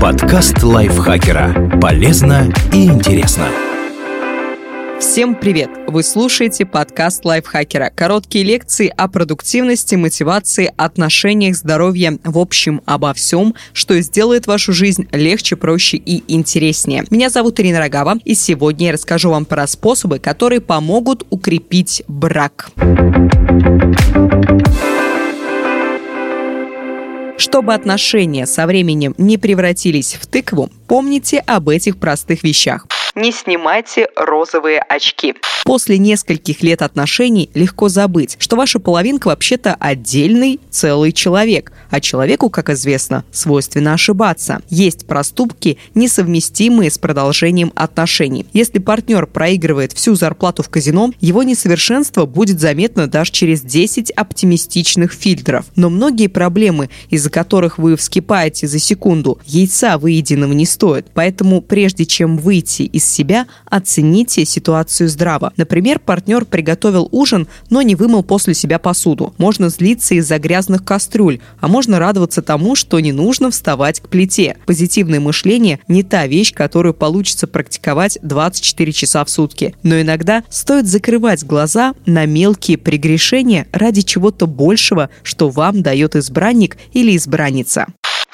Подкаст лайфхакера. Полезно и интересно. Всем привет! Вы слушаете подкаст лайфхакера. Короткие лекции о продуктивности, мотивации, отношениях, здоровье, в общем, обо всем, что сделает вашу жизнь легче, проще и интереснее. Меня зовут Ирина Рогава, и сегодня я расскажу вам про способы, которые помогут укрепить брак. Чтобы отношения со временем не превратились в тыкву, помните об этих простых вещах не снимайте розовые очки. После нескольких лет отношений легко забыть, что ваша половинка вообще-то отдельный целый человек, а человеку, как известно, свойственно ошибаться. Есть проступки, несовместимые с продолжением отношений. Если партнер проигрывает всю зарплату в казино, его несовершенство будет заметно даже через 10 оптимистичных фильтров. Но многие проблемы, из-за которых вы вскипаете за секунду, яйца выеденного не стоят. Поэтому прежде чем выйти из себя, оцените ситуацию здраво. Например, партнер приготовил ужин, но не вымыл после себя посуду. Можно злиться из-за грязных кастрюль, а можно радоваться тому, что не нужно вставать к плите. Позитивное мышление не та вещь, которую получится практиковать 24 часа в сутки. Но иногда стоит закрывать глаза на мелкие прегрешения ради чего-то большего, что вам дает избранник или избранница.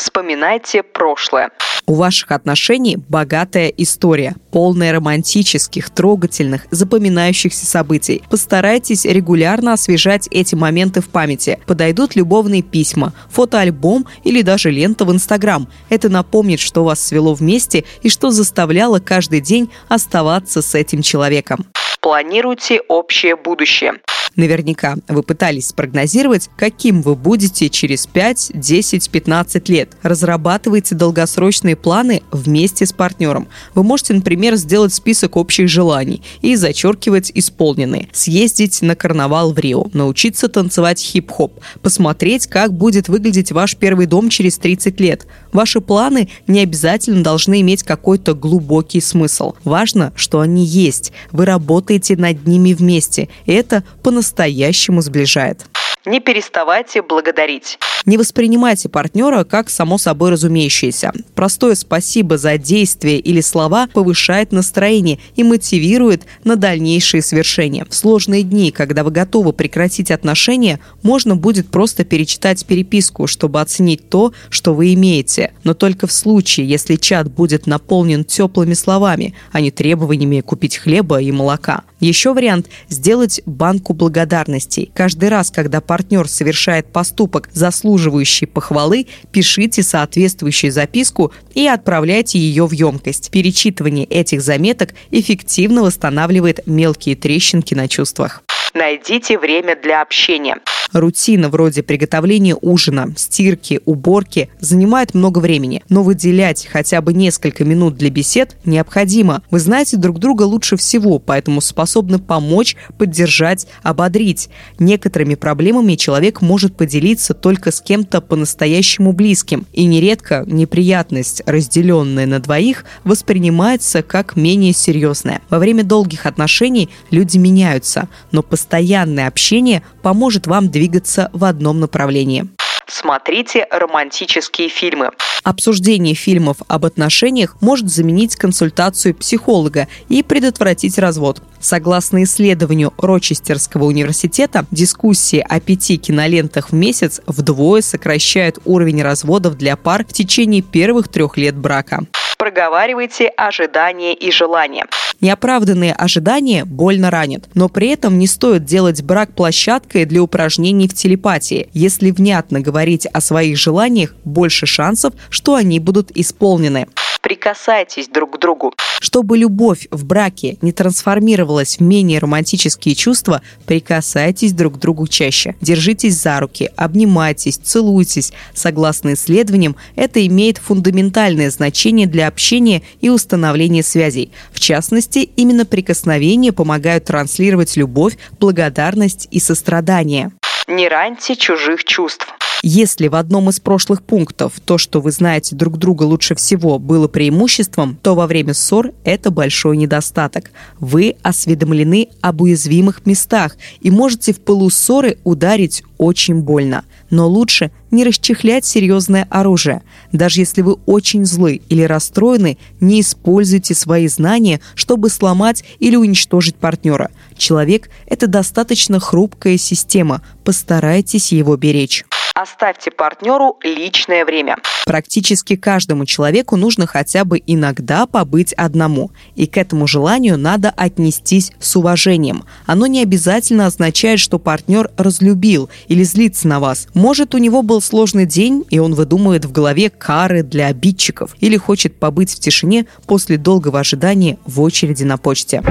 Вспоминайте прошлое. У ваших отношений богатая история, полная романтических, трогательных, запоминающихся событий. Постарайтесь регулярно освежать эти моменты в памяти. Подойдут любовные письма, фотоальбом или даже лента в Инстаграм. Это напомнит, что вас свело вместе и что заставляло каждый день оставаться с этим человеком. Планируйте общее будущее. Наверняка вы пытались спрогнозировать, каким вы будете через 5, 10, 15 лет. Разрабатывайте долгосрочные планы вместе с партнером. Вы можете, например, сделать список общих желаний и зачеркивать исполненные. Съездить на карнавал в Рио, научиться танцевать хип-хоп, посмотреть, как будет выглядеть ваш первый дом через 30 лет. Ваши планы не обязательно должны иметь какой-то глубокий смысл. Важно, что они есть. Вы работаете над ними вместе. Это по по-настоящему сближает. Не переставайте благодарить. Не воспринимайте партнера как само собой разумеющееся. Простое спасибо за действие или слова повышает настроение и мотивирует на дальнейшие свершения. В сложные дни, когда вы готовы прекратить отношения, можно будет просто перечитать переписку, чтобы оценить то, что вы имеете. Но только в случае, если чат будет наполнен теплыми словами, а не требованиями купить хлеба и молока. Еще вариант – сделать банку благодарностей. Каждый раз, когда партнер совершает поступок, заслуживающий похвалы, пишите соответствующую записку и отправляйте ее в емкость. Перечитывание этих заметок эффективно восстанавливает мелкие трещинки на чувствах. Найдите время для общения. Рутина вроде приготовления ужина, стирки, уборки занимает много времени, но выделять хотя бы несколько минут для бесед необходимо. Вы знаете друг друга лучше всего, поэтому способны помочь, поддержать, ободрить. Некоторыми проблемами человек может поделиться только с кем-то по-настоящему близким, и нередко неприятность, разделенная на двоих, воспринимается как менее серьезная. Во время долгих отношений люди меняются, но постоянное общение поможет вам двигаться в одном направлении. Смотрите романтические фильмы. Обсуждение фильмов об отношениях может заменить консультацию психолога и предотвратить развод. Согласно исследованию Рочестерского университета, дискуссии о пяти кинолентах в месяц вдвое сокращают уровень разводов для пар в течение первых трех лет брака проговаривайте ожидания и желания. Неоправданные ожидания больно ранят, но при этом не стоит делать брак площадкой для упражнений в телепатии. Если внятно говорить о своих желаниях, больше шансов, что они будут исполнены прикасайтесь друг к другу. Чтобы любовь в браке не трансформировалась в менее романтические чувства, прикасайтесь друг к другу чаще. Держитесь за руки, обнимайтесь, целуйтесь. Согласно исследованиям, это имеет фундаментальное значение для общения и установления связей. В частности, именно прикосновения помогают транслировать любовь, благодарность и сострадание. Не раньте чужих чувств. Если в одном из прошлых пунктов то, что вы знаете друг друга лучше всего, было преимуществом, то во время ссор это большой недостаток. Вы осведомлены об уязвимых местах и можете в пылу ссоры ударить очень больно. Но лучше не расчехлять серьезное оружие. Даже если вы очень злы или расстроены, не используйте свои знания, чтобы сломать или уничтожить партнера. Человек – это достаточно хрупкая система. Постарайтесь его беречь. Оставьте партнеру личное время. Практически каждому человеку нужно хотя бы иногда побыть одному. И к этому желанию надо отнестись с уважением. Оно не обязательно означает, что партнер разлюбил или злится на вас. Может, у него был сложный день, и он выдумывает в голове кары для обидчиков или хочет побыть в тишине после долгого ожидания в очереди на почте.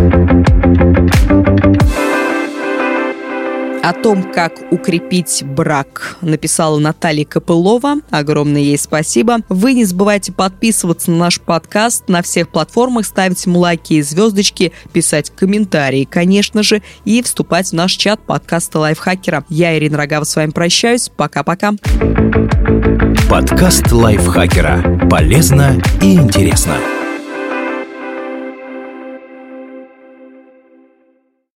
О том, как укрепить брак, написала Наталья Копылова. Огромное ей спасибо. Вы не забывайте подписываться на наш подкаст на всех платформах, ставить ему лайки и звездочки, писать комментарии, конечно же, и вступать в наш чат подкаста Лайфхакера. Я, Ирина Рогава, с вами прощаюсь. Пока-пока. Подкаст Лайфхакера. Полезно и интересно.